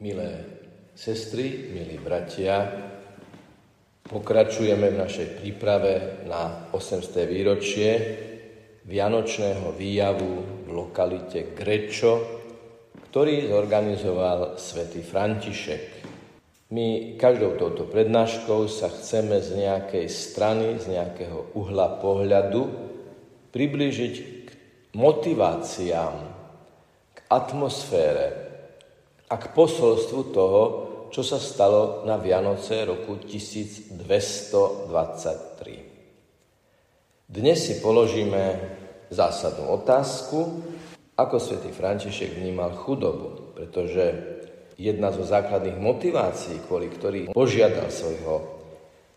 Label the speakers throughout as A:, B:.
A: Milé sestry, milí bratia, pokračujeme v našej príprave na 800. výročie Vianočného výjavu v lokalite Grečo, ktorý zorganizoval svätý František. My každou touto prednáškou sa chceme z nejakej strany, z nejakého uhla pohľadu priblížiť k motiváciám, k atmosfére, a k posolstvu toho, čo sa stalo na Vianoce roku 1223. Dnes si položíme zásadnú otázku, ako svätý František vnímal chudobu, pretože jedna zo základných motivácií, kvôli ktorých požiadal svojho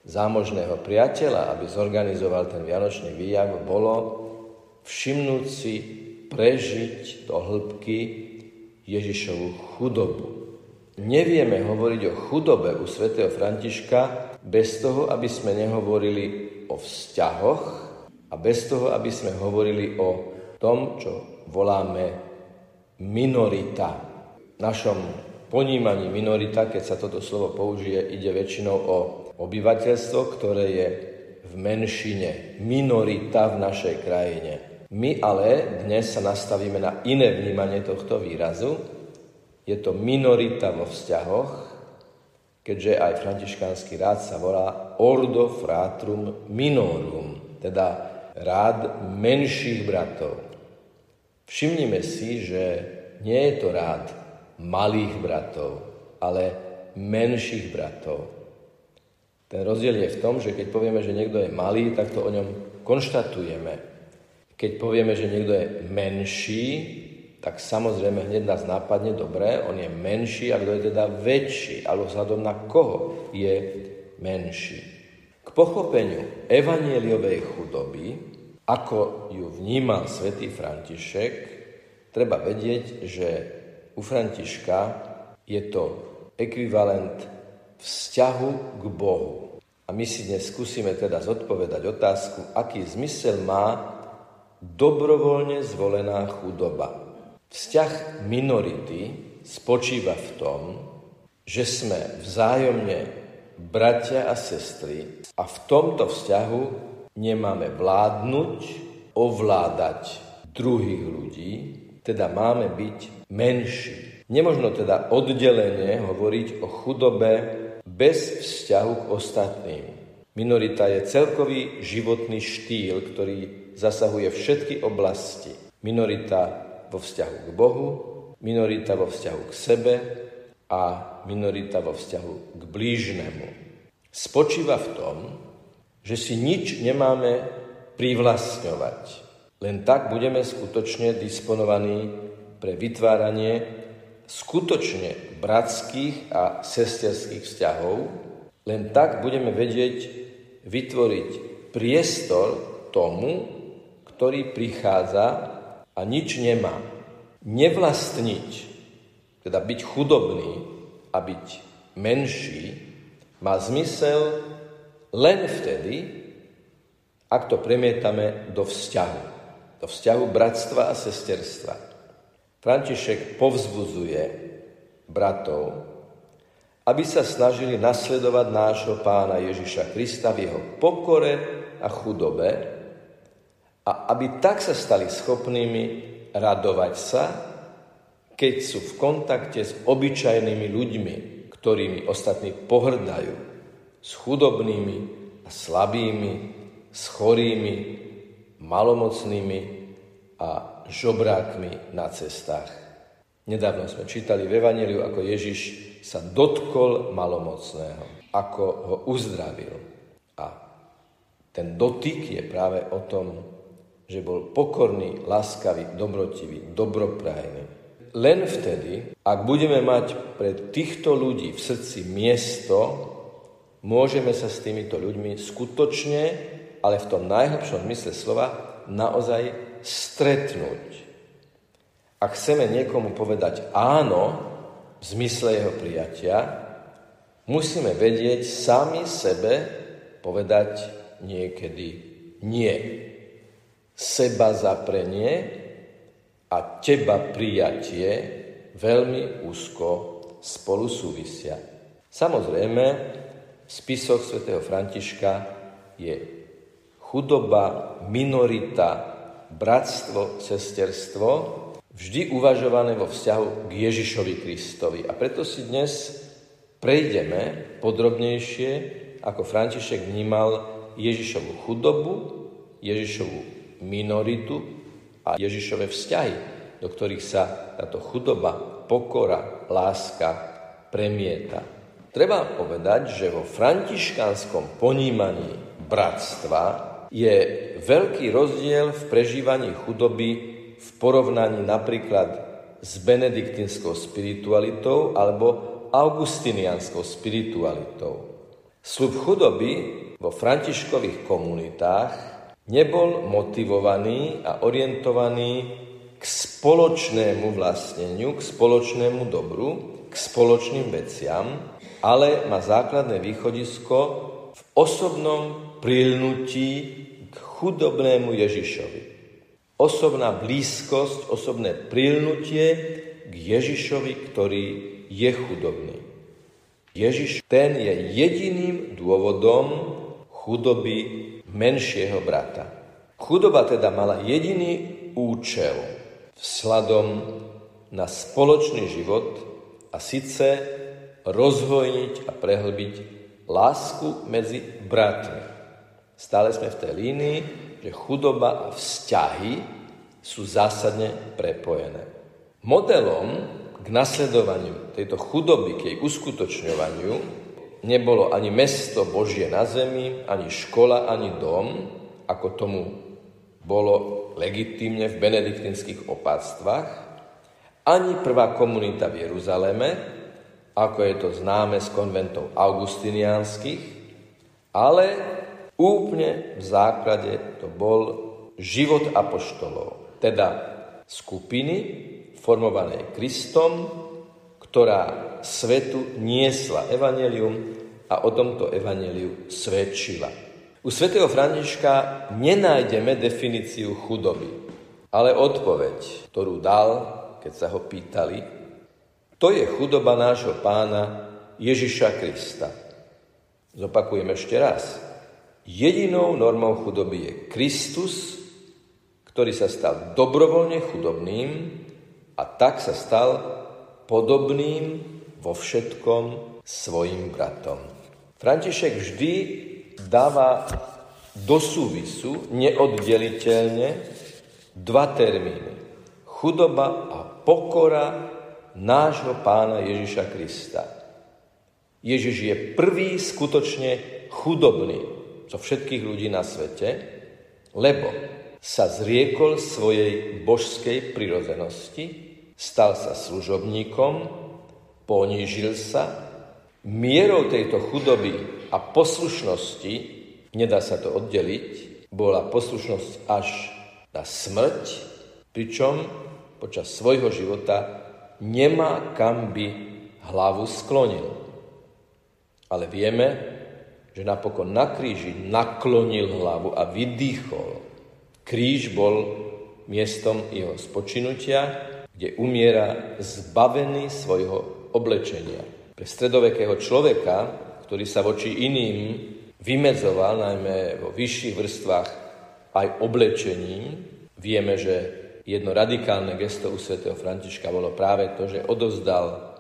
A: zámožného priateľa, aby zorganizoval ten Vianočný výjav, bolo všimnúť si, prežiť do hĺbky Ježišovu chudobu. Nevieme hovoriť o chudobe u svätého Františka bez toho, aby sme nehovorili o vzťahoch a bez toho, aby sme hovorili o tom, čo voláme minorita. V našom ponímaní minorita, keď sa toto slovo použije, ide väčšinou o obyvateľstvo, ktoré je v menšine, minorita v našej krajine. My ale dnes sa nastavíme na iné vnímanie tohto výrazu. Je to minorita vo vzťahoch, keďže aj františkánsky rád sa volá Ordo Fratrum Minorum, teda rád menších bratov. Všimnime si, že nie je to rád malých bratov, ale menších bratov. Ten rozdiel je v tom, že keď povieme, že niekto je malý, tak to o ňom konštatujeme. Keď povieme, že niekto je menší, tak samozrejme hneď nás nápadne, dobre, on je menší a kto je teda väčší, alebo vzhľadom na koho je menší. K pochopeniu evanieliovej chudoby, ako ju vnímal svätý František, treba vedieť, že u Františka je to ekvivalent vzťahu k Bohu. A my si dnes skúsime teda zodpovedať otázku, aký zmysel má dobrovoľne zvolená chudoba. Vzťah minority spočíva v tom, že sme vzájomne bratia a sestry a v tomto vzťahu nemáme vládnuť, ovládať druhých ľudí, teda máme byť menší. Nemožno teda oddelenie hovoriť o chudobe bez vzťahu k ostatným. Minorita je celkový životný štýl, ktorý zasahuje všetky oblasti. Minorita vo vzťahu k Bohu, minorita vo vzťahu k sebe a minorita vo vzťahu k blížnemu. Spočíva v tom, že si nič nemáme privlastňovať. Len tak budeme skutočne disponovaní pre vytváranie skutočne bratských a sesterských vzťahov. Len tak budeme vedieť vytvoriť priestor tomu, ktorý prichádza a nič nemá. Nevlastniť, teda byť chudobný a byť menší, má zmysel len vtedy, ak to premietame do vzťahu. Do vzťahu bratstva a sesterstva. František povzbuzuje bratov, aby sa snažili nasledovať nášho pána Ježiša Krista v jeho pokore a chudobe, a aby tak sa stali schopnými radovať sa, keď sú v kontakte s obyčajnými ľuďmi, ktorými ostatní pohrdajú, s chudobnými a slabými, s chorými, malomocnými a žobrákmi na cestách. Nedávno sme čítali v Evangeliu, ako Ježiš sa dotkol malomocného, ako ho uzdravil. A ten dotyk je práve o tom, že bol pokorný, láskavý, dobrotivý, dobroprajný. Len vtedy, ak budeme mať pre týchto ľudí v srdci miesto, môžeme sa s týmito ľuďmi skutočne, ale v tom najhlbšom mysle slova, naozaj stretnúť. Ak chceme niekomu povedať áno v zmysle jeho prijatia, musíme vedieť sami sebe povedať niekedy nie seba zaprenie a teba prijatie veľmi úzko spolu súvisia. Samozrejme, v spisoch svätého Františka je chudoba, minorita, bratstvo, sesterstvo vždy uvažované vo vzťahu k Ježišovi Kristovi. A preto si dnes prejdeme podrobnejšie, ako František vnímal Ježišovu chudobu, Ježišovu minoritu a Ježišove vzťahy, do ktorých sa táto chudoba, pokora, láska premieta. Treba povedať, že vo františkánskom ponímaní bratstva je veľký rozdiel v prežívaní chudoby v porovnaní napríklad s benediktinskou spiritualitou alebo augustinianskou spiritualitou. Slub chudoby vo františkových komunitách nebol motivovaný a orientovaný k spoločnému vlastneniu, k spoločnému dobru, k spoločným veciam, ale má základné východisko v osobnom prilnutí k chudobnému Ježišovi. Osobná blízkosť, osobné prilnutie k Ježišovi, ktorý je chudobný. Ježiš, ten je jediným dôvodom chudoby menšieho brata. Chudoba teda mala jediný účel vzhľadom na spoločný život a síce rozhojniť a prehlbiť lásku medzi bratmi. Stále sme v tej línii, že chudoba a vzťahy sú zásadne prepojené. Modelom k nasledovaniu tejto chudoby, k jej uskutočňovaniu, nebolo ani mesto Božie na zemi, ani škola, ani dom, ako tomu bolo legitímne v benediktinských opátstvách, ani prvá komunita v Jeruzaleme, ako je to známe z konventov augustiniánskych, ale úplne v základe to bol život apoštolov, teda skupiny formované Kristom, ktorá svetu niesla evanelium a o tomto evaneliu svedčila. U svätého Františka nenájdeme definíciu chudoby, ale odpoveď, ktorú dal, keď sa ho pýtali, to je chudoba nášho pána Ježiša Krista. Zopakujem ešte raz. Jedinou normou chudoby je Kristus, ktorý sa stal dobrovoľne chudobným a tak sa stal podobným vo všetkom svojim bratom. František vždy dáva do súvisu neoddeliteľne dva termíny. Chudoba a pokora nášho pána Ježiša Krista. Ježiš je prvý skutočne chudobný zo všetkých ľudí na svete, lebo sa zriekol svojej božskej prirozenosti, stal sa služobníkom, ponížil sa, mierou tejto chudoby a poslušnosti, nedá sa to oddeliť, bola poslušnosť až na smrť, pričom počas svojho života nemá kam by hlavu sklonil. Ale vieme, že napokon na kríži naklonil hlavu a vydýchol. Kríž bol miestom jeho spočinutia, kde umiera zbavený svojho oblečenia. Pre stredovekého človeka, ktorý sa voči iným vymedzoval, najmä vo vyšších vrstvách aj oblečením, vieme, že jedno radikálne gesto u svätého Františka bolo práve to, že odovzdal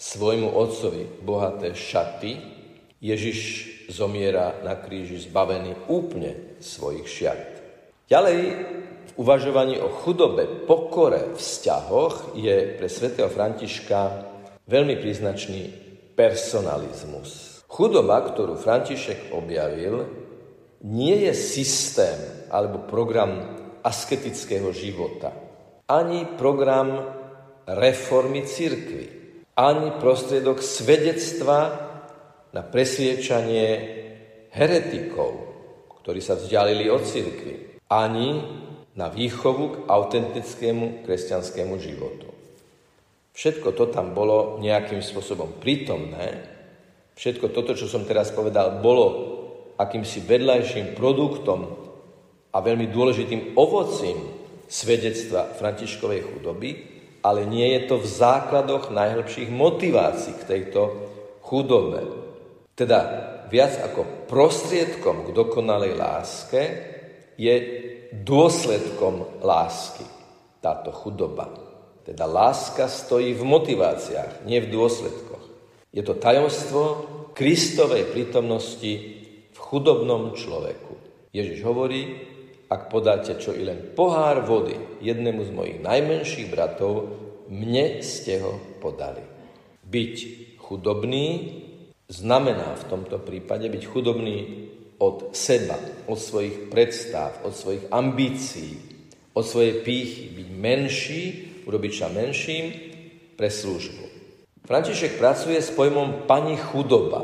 A: svojmu otcovi bohaté šaty. Ježiš zomiera na kríži zbavený úplne svojich šiat. Ďalej v uvažovaní o chudobe, pokore, vzťahoch je pre svätého Františka veľmi príznačný personalizmus. Chudoba, ktorú František objavil, nie je systém alebo program asketického života, ani program reformy cirkvy, ani prostriedok svedectva na presviečanie heretikov, ktorí sa vzdialili od cirkvy, ani na výchovu k autentickému kresťanskému životu. Všetko to tam bolo nejakým spôsobom prítomné. Všetko toto, čo som teraz povedal, bolo akýmsi vedľajším produktom a veľmi dôležitým ovocím svedectva Františkovej chudoby, ale nie je to v základoch najhlbších motivácií k tejto chudobe. Teda viac ako prostriedkom k dokonalej láske je dôsledkom lásky táto chudoba. Teda láska stojí v motiváciách, nie v dôsledkoch. Je to tajomstvo Kristovej prítomnosti v chudobnom človeku. Ježiš hovorí, ak podáte čo i len pohár vody jednému z mojich najmenších bratov, mne ste ho podali. Byť chudobný znamená v tomto prípade byť chudobný od seba, od svojich predstav, od svojich ambícií, od svojej pýchy, byť menší, urobiť sa menším pre službu. František pracuje s pojmom pani chudoba,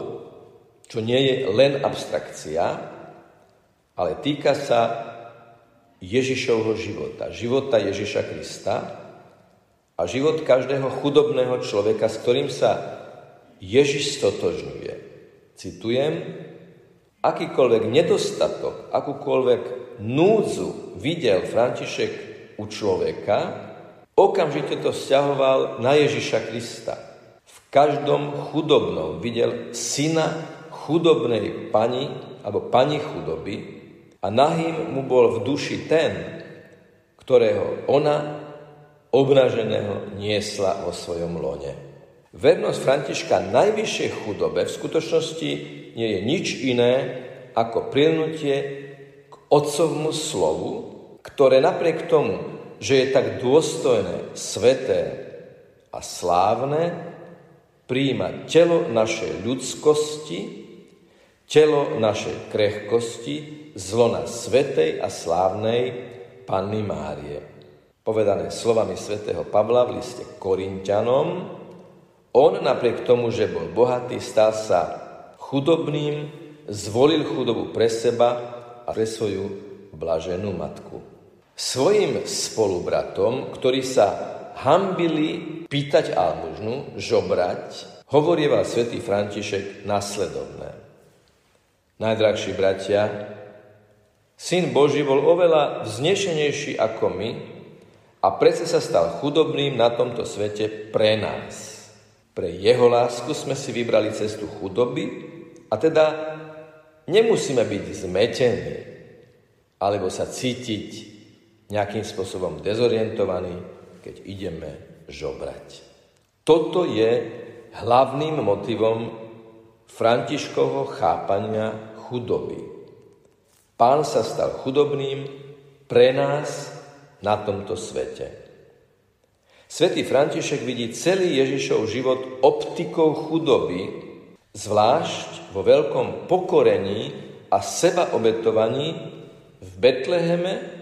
A: čo nie je len abstrakcia, ale týka sa Ježišovho života, života Ježiša Krista a život každého chudobného človeka, s ktorým sa Ježiš stotožňuje. Citujem, akýkoľvek nedostatok, akúkoľvek núdzu videl František u človeka, okamžite to vzťahoval na Ježiša Krista. V každom chudobnom videl syna chudobnej pani alebo pani chudoby, a nahým mu bol v duši ten, ktorého ona obraženého niesla vo svojom lone. Vernosť Františka najvyššej chudobe v skutočnosti nie je nič iné ako prilnutie k otcovmu slovu, ktoré napriek tomu, že je tak dôstojné, sveté a slávne, príjima telo našej ľudskosti, telo našej krehkosti, zlona svetej a slávnej Panny Márie. Povedané slovami svätého Pavla v liste Korintianom, on napriek tomu, že bol bohatý, stal sa chudobným, zvolil chudobu pre seba a pre svoju blaženú matku. Svojim spolubratom, ktorí sa hambili pýtať almužnu, žobrať, hovorieval svätý František nasledovné. Najdrahší bratia, Syn Boží bol oveľa vznešenejší ako my a predsa sa stal chudobným na tomto svete pre nás. Pre jeho lásku sme si vybrali cestu chudoby a teda nemusíme byť zmetení alebo sa cítiť nejakým spôsobom dezorientovaní, keď ideme žobrať. Toto je hlavným motivom Františkovho chápania chudoby. Pán sa stal chudobným pre nás na tomto svete. Svetý František vidí celý Ježišov život optikou chudoby, zvlášť vo veľkom pokorení a sebaobetovaní v Betleheme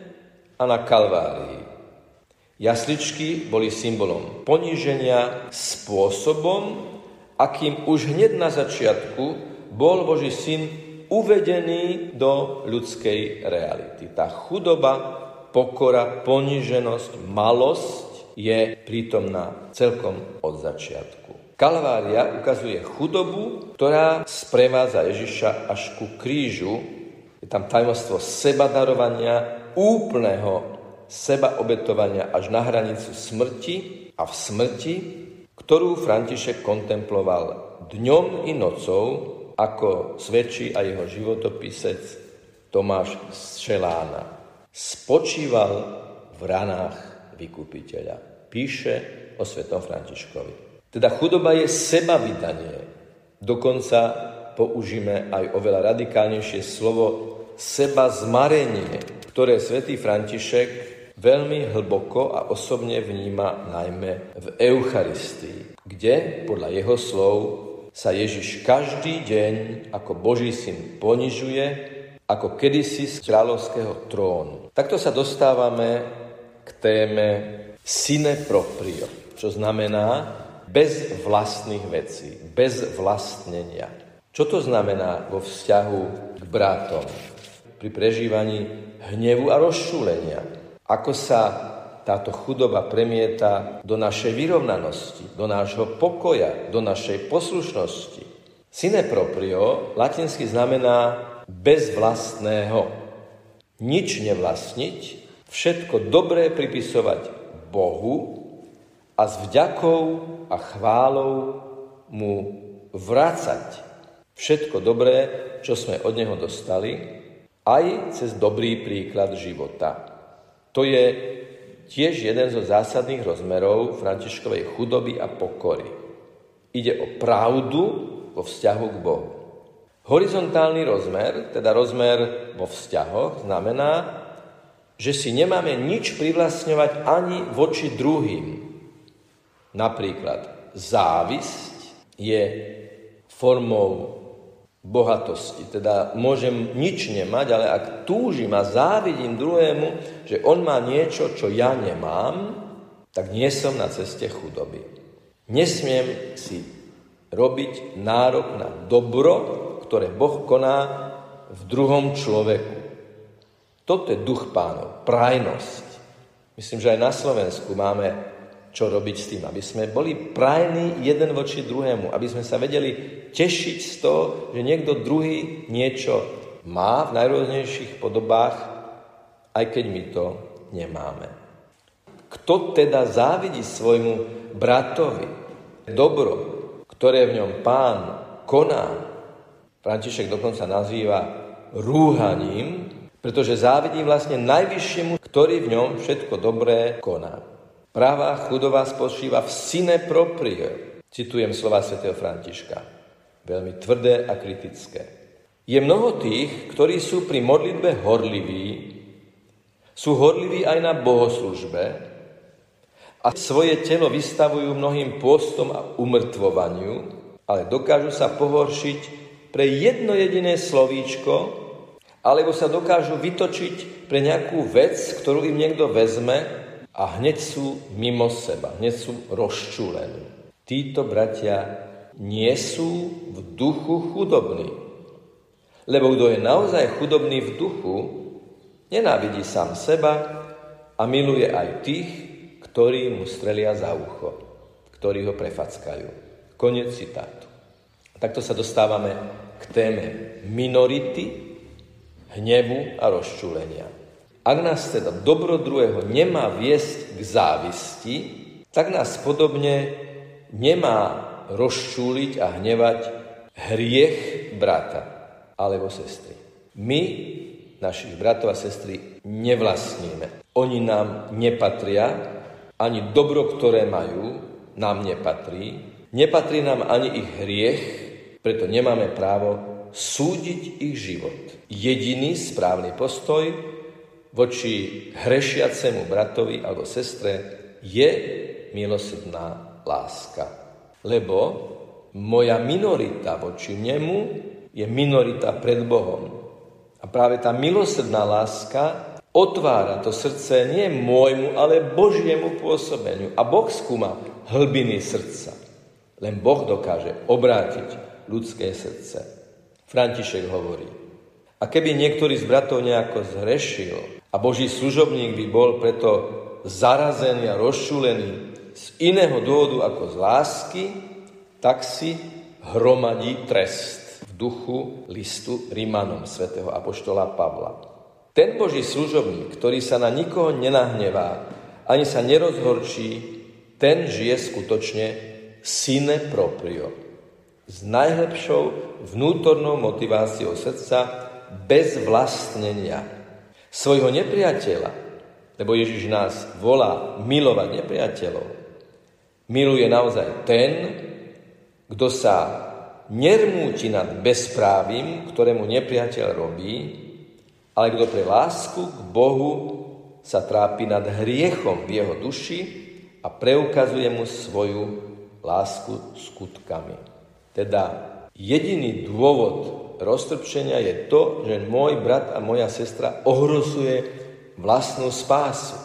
A: a na Kalvárii. Jasličky boli symbolom poníženia spôsobom, akým už hneď na začiatku bol Boží syn uvedený do ľudskej reality. Tá chudoba, pokora, poniženosť, malosť je prítomná celkom od začiatku. Kalvária ukazuje chudobu, ktorá sprevádza Ježiša až ku krížu. Je tam tajomstvo sebadarovania, úplného sebaobetovania až na hranicu smrti a v smrti, ktorú František kontemploval dňom i nocou, ako svedčí aj jeho životopisec Tomáš Šelána. Spočíval v ranách vykupiteľa. Píše o svetom Františkovi. Teda chudoba je seba vydanie. Dokonca použíme aj oveľa radikálnejšie slovo seba zmarenie, ktoré svätý František veľmi hlboko a osobne vníma najmä v Eucharistii, kde podľa jeho slov sa Ježiš každý deň ako Boží syn ponižuje, ako kedysi z kráľovského trónu. Takto sa dostávame k téme sine proprio, čo znamená bez vlastných vecí, bez vlastnenia. Čo to znamená vo vzťahu k bratom pri prežívaní hnevu a rozšúlenia? Ako sa táto chudoba premieta do našej vyrovnanosti, do nášho pokoja, do našej poslušnosti. Sine proprio latinsky znamená bez vlastného. Nič nevlastniť, všetko dobré pripisovať Bohu a s vďakou a chválou mu vrácať všetko dobré, čo sme od neho dostali, aj cez dobrý príklad života. To je tiež jeden zo zásadných rozmerov Františkovej chudoby a pokory. Ide o pravdu vo vzťahu k Bohu. Horizontálny rozmer, teda rozmer vo vzťahoch, znamená, že si nemáme nič privlastňovať ani voči druhým. Napríklad závisť je formou bohatosti. Teda môžem nič nemať, ale ak túžim a závidím druhému, že on má niečo, čo ja nemám, tak nie som na ceste chudoby. Nesmiem si robiť nárok na dobro, ktoré Boh koná v druhom človeku. Toto je duch pánov, prajnosť. Myslím, že aj na Slovensku máme čo robiť s tým, aby sme boli prajní jeden voči druhému, aby sme sa vedeli tešiť z toho, že niekto druhý niečo má v najrôznejších podobách, aj keď my to nemáme. Kto teda závidí svojmu bratovi dobro, ktoré v ňom pán koná, František dokonca nazýva rúhaním, pretože závidí vlastne najvyššiemu, ktorý v ňom všetko dobré koná. Pravá chudová spočíva v sine proprie. Citujem slova svätého Františka. Veľmi tvrdé a kritické. Je mnoho tých, ktorí sú pri modlitbe horliví, sú horliví aj na bohoslužbe a svoje telo vystavujú mnohým pôstom a umrtvovaniu, ale dokážu sa pohoršiť pre jedno jediné slovíčko, alebo sa dokážu vytočiť pre nejakú vec, ktorú im niekto vezme a hneď sú mimo seba, hneď sú rozčúlení. Títo bratia nie sú v duchu chudobní. Lebo kto je naozaj chudobný v duchu, nenávidí sám seba a miluje aj tých, ktorí mu strelia za ucho, ktorí ho prefackajú. Konec citátu. Takto sa dostávame k téme minority, hnevu a rozčúlenia. Ak nás teda dobro druhého nemá viesť k závisti, tak nás podobne nemá rozčúliť a hnevať hriech brata alebo sestry. My našich bratov a sestry nevlastníme. Oni nám nepatria, ani dobro, ktoré majú, nám nepatrí. Nepatrí nám ani ich hriech, preto nemáme právo súdiť ich život. Jediný správny postoj voči hrešiacemu bratovi alebo sestre je milosrdná láska. Lebo moja minorita voči nemu je minorita pred Bohom. A práve tá milosrdná láska otvára to srdce nie môjmu, ale Božiemu pôsobeniu. A Boh skúma hlbiny srdca. Len Boh dokáže obrátiť ľudské srdce. František hovorí, a keby niektorý z bratov nejako zhrešil a Boží služobník by bol preto zarazený a rozšúlený z iného dôvodu ako z lásky, tak si hromadí trest v duchu listu Rímanom svätého Apoštola Pavla. Ten Boží služobník, ktorý sa na nikoho nenahnevá, ani sa nerozhorčí, ten žije skutočne sine proprio. S najlepšou vnútornou motiváciou srdca bez vlastnenia svojho nepriateľa, lebo Ježiš nás volá milovať nepriateľov, miluje naozaj ten, kto sa nermúti nad bezprávim, ktorému nepriateľ robí, ale kto pre lásku k Bohu sa trápi nad hriechom v jeho duši a preukazuje mu svoju lásku skutkami. Teda jediný dôvod roztrpčenia je to, že môj brat a moja sestra ohrozuje vlastnú spásu.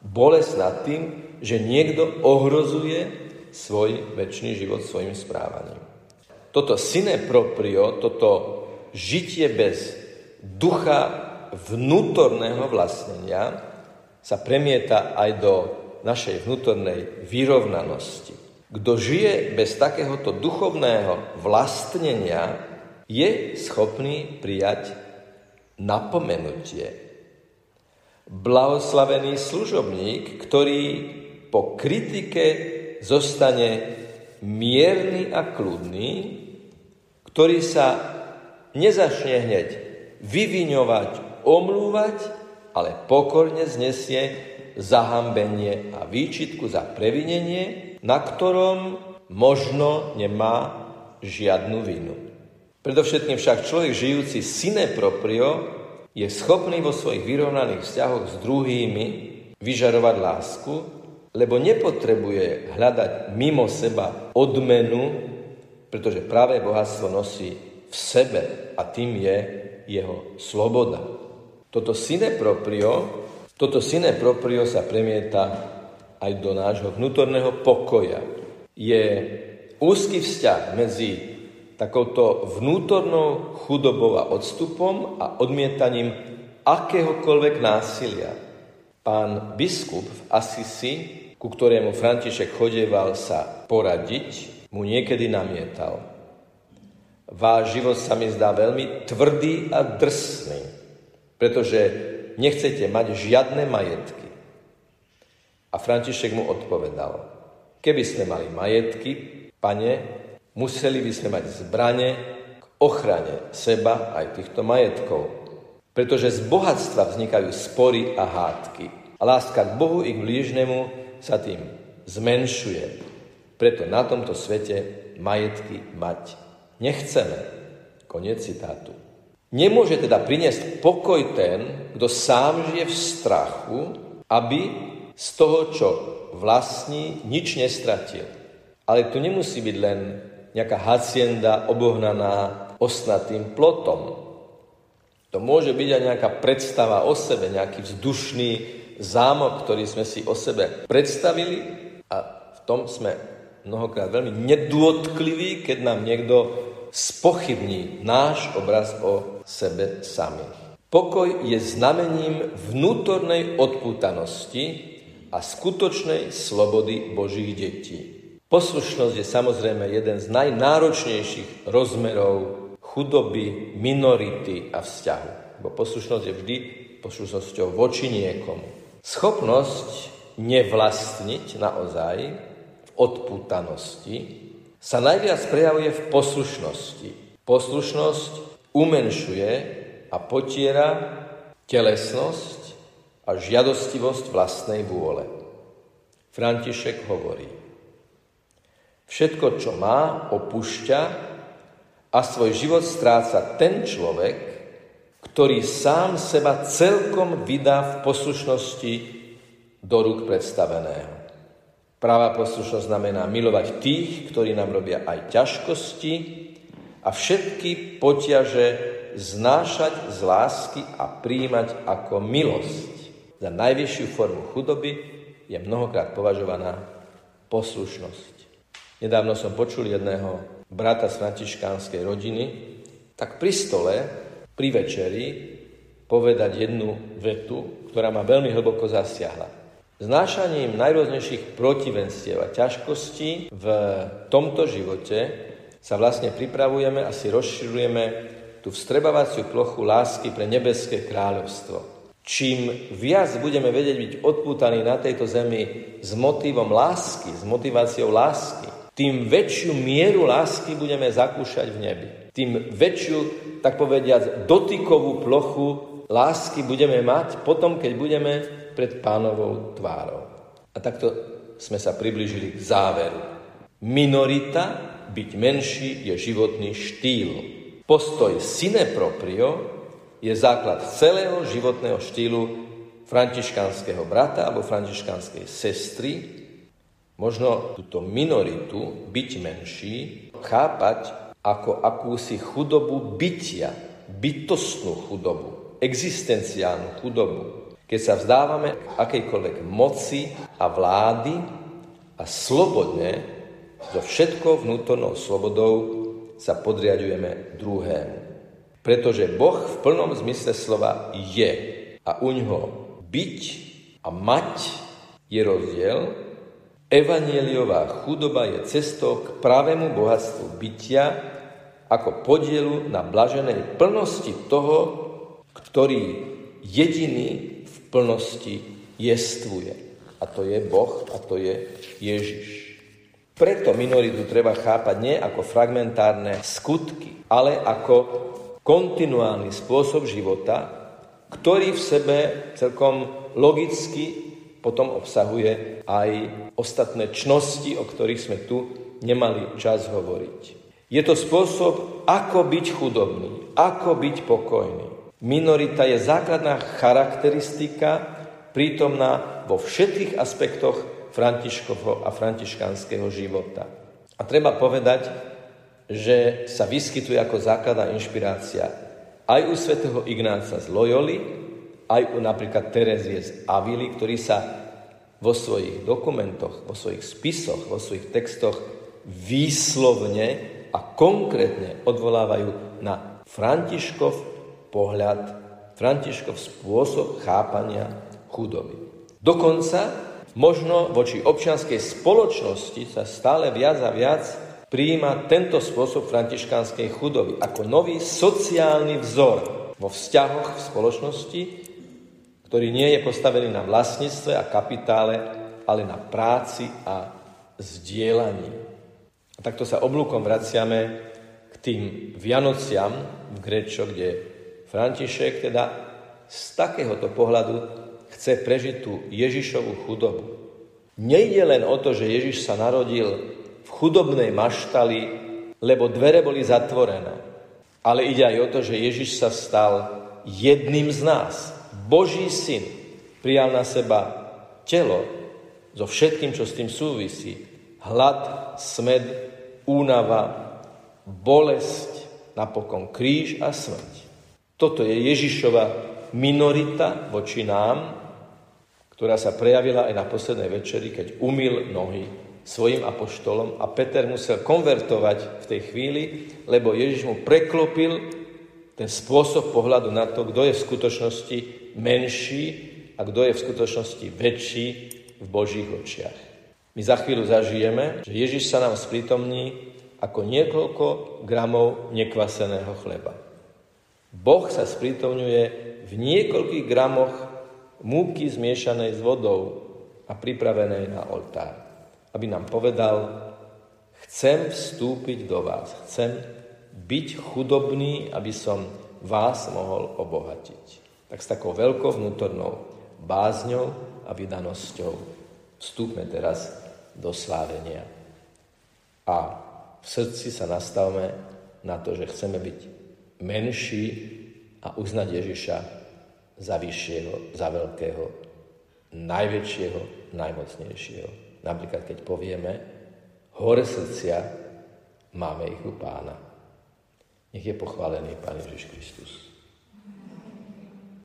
A: Bolesť nad tým, že niekto ohrozuje svoj väčší život svojim správaním. Toto sine proprio, toto žitie bez ducha vnútorného vlastnenia sa premieta aj do našej vnútornej vyrovnanosti. Kto žije bez takéhoto duchovného vlastnenia, je schopný prijať napomenutie. Blahoslavený služobník, ktorý po kritike zostane mierny a kľudný, ktorý sa nezačne hneď vyviňovať, omlúvať, ale pokorne znesie zahambenie a výčitku za previnenie, na ktorom možno nemá žiadnu vinu. Predovšetkým však človek žijúci sine proprio je schopný vo svojich vyrovnaných vzťahoch s druhými vyžarovať lásku, lebo nepotrebuje hľadať mimo seba odmenu, pretože práve bohatstvo nosí v sebe a tým je jeho sloboda. Toto sine proprio, toto sine proprio sa premieta aj do nášho vnútorného pokoja. Je úzky vzťah medzi takouto vnútornou chudobou a odstupom a odmietaním akéhokoľvek násilia. Pán biskup v Asisi, ku ktorému František chodieval sa poradiť, mu niekedy namietal. Váš život sa mi zdá veľmi tvrdý a drsný, pretože nechcete mať žiadne majetky. A František mu odpovedal, keby sme mali majetky, pane, Museli by sme mať zbrane k ochrane seba aj týchto majetkov. Pretože z bohatstva vznikajú spory a hádky. A láska k Bohu i k blížnemu sa tým zmenšuje. Preto na tomto svete majetky mať nechceme. Koniec citátu. Nemôže teda priniesť pokoj ten, kto sám žije v strachu, aby z toho, čo vlastní, nič nestratil. Ale tu nemusí byť len nejaká hacienda obohnaná osnatým plotom. To môže byť aj nejaká predstava o sebe, nejaký vzdušný zámok, ktorý sme si o sebe predstavili a v tom sme mnohokrát veľmi nedôtkliví, keď nám niekto spochybní náš obraz o sebe sami. Pokoj je znamením vnútornej odpútanosti a skutočnej slobody Božích detí. Poslušnosť je samozrejme jeden z najnáročnejších rozmerov chudoby, minority a vzťahu. Bo poslušnosť je vždy poslušnosťou voči niekomu. Schopnosť nevlastniť naozaj v odputanosti sa najviac prejavuje v poslušnosti. Poslušnosť umenšuje a potiera telesnosť a žiadostivosť vlastnej vôle. František hovorí, Všetko, čo má, opúšťa a svoj život stráca ten človek, ktorý sám seba celkom vydá v poslušnosti do rúk predstaveného. Práva poslušnosť znamená milovať tých, ktorí nám robia aj ťažkosti a všetky poťaže znášať z lásky a príjmať ako milosť. Za najvyššiu formu chudoby je mnohokrát považovaná poslušnosť. Nedávno som počul jedného brata z františkánskej rodiny, tak pri stole, pri večeri, povedať jednu vetu, ktorá ma veľmi hlboko zasiahla. Znášaním najrôznejších protivenstiev a ťažkostí v tomto živote sa vlastne pripravujeme a si rozširujeme tú vstrebavaciu plochu lásky pre nebeské kráľovstvo. Čím viac budeme vedieť byť odpútaní na tejto zemi s motivom lásky, s motiváciou lásky, tým väčšiu mieru lásky budeme zakúšať v nebi. Tým väčšiu, tak povediať, dotykovú plochu lásky budeme mať potom, keď budeme pred pánovou tvárou. A takto sme sa približili k záveru. Minorita, byť menší, je životný štýl. Postoj sine proprio je základ celého životného štýlu františkánskeho brata alebo františkánskej sestry, Možno túto minoritu, byť menší, chápať ako akúsi chudobu bytia, bytostnú chudobu, existenciálnu chudobu. Keď sa vzdávame akejkoľvek moci a vlády a slobodne, so všetkou vnútornou slobodou sa podriadujeme druhému. Pretože Boh v plnom zmysle slova je a u ňoho byť a mať je rozdiel, Evanieliová chudoba je cestou k pravému bohatstvu bytia ako podielu na blaženej plnosti toho, ktorý jediný v plnosti jestvuje. A to je Boh a to je Ježiš. Preto minoritu treba chápať nie ako fragmentárne skutky, ale ako kontinuálny spôsob života, ktorý v sebe celkom logicky potom obsahuje aj ostatné čnosti, o ktorých sme tu nemali čas hovoriť. Je to spôsob, ako byť chudobný, ako byť pokojný. Minorita je základná charakteristika prítomná vo všetkých aspektoch Františkovho a františkánskeho života. A treba povedať, že sa vyskytuje ako základná inšpirácia aj u svätého Ignáca z Loyoli, aj u napríklad Terezie z Avily, ktorí sa vo svojich dokumentoch, vo svojich spisoch, vo svojich textoch výslovne a konkrétne odvolávajú na Františkov pohľad, Františkov spôsob chápania chudoby. Dokonca možno voči občianskej spoločnosti sa stále viac a viac prijíma tento spôsob františkánskej chudoby ako nový sociálny vzor vo vzťahoch v spoločnosti, ktorý nie je postavený na vlastníctve a kapitále, ale na práci a zdieľaní. A takto sa oblúkom vraciame k tým Vianociam v Grečo, kde František teda z takéhoto pohľadu chce prežiť tú Ježišovú chudobu. Nejde len o to, že Ježiš sa narodil v chudobnej maštali, lebo dvere boli zatvorené. Ale ide aj o to, že Ježiš sa stal jedným z nás, Boží syn prijal na seba telo so všetkým, čo s tým súvisí. Hlad, smed, únava, bolesť, napokon kríž a smrť. Toto je Ježišova minorita voči nám, ktorá sa prejavila aj na poslednej večeri, keď umil nohy svojim apoštolom a Peter musel konvertovať v tej chvíli, lebo Ježiš mu preklopil ten spôsob pohľadu na to, kto je v skutočnosti menší a kto je v skutočnosti väčší v Božích očiach. My za chvíľu zažijeme, že Ježiš sa nám sprítomní ako niekoľko gramov nekvaseného chleba. Boh sa sprítomňuje v niekoľkých gramoch múky zmiešanej s vodou a pripravenej na oltár. Aby nám povedal, chcem vstúpiť do vás, chcem byť chudobný, aby som vás mohol obohatiť. Tak s takou veľkou vnútornou bázňou a vydanosťou vstúpme teraz do slávenia. A v srdci sa nastavme na to, že chceme byť menší a uznať Ježiša za vyššieho, za veľkého, najväčšieho, najmocnejšieho. Napríklad, keď povieme, hore srdcia máme ich u pána. Nech je pochválený Pán Ježiš Kristus.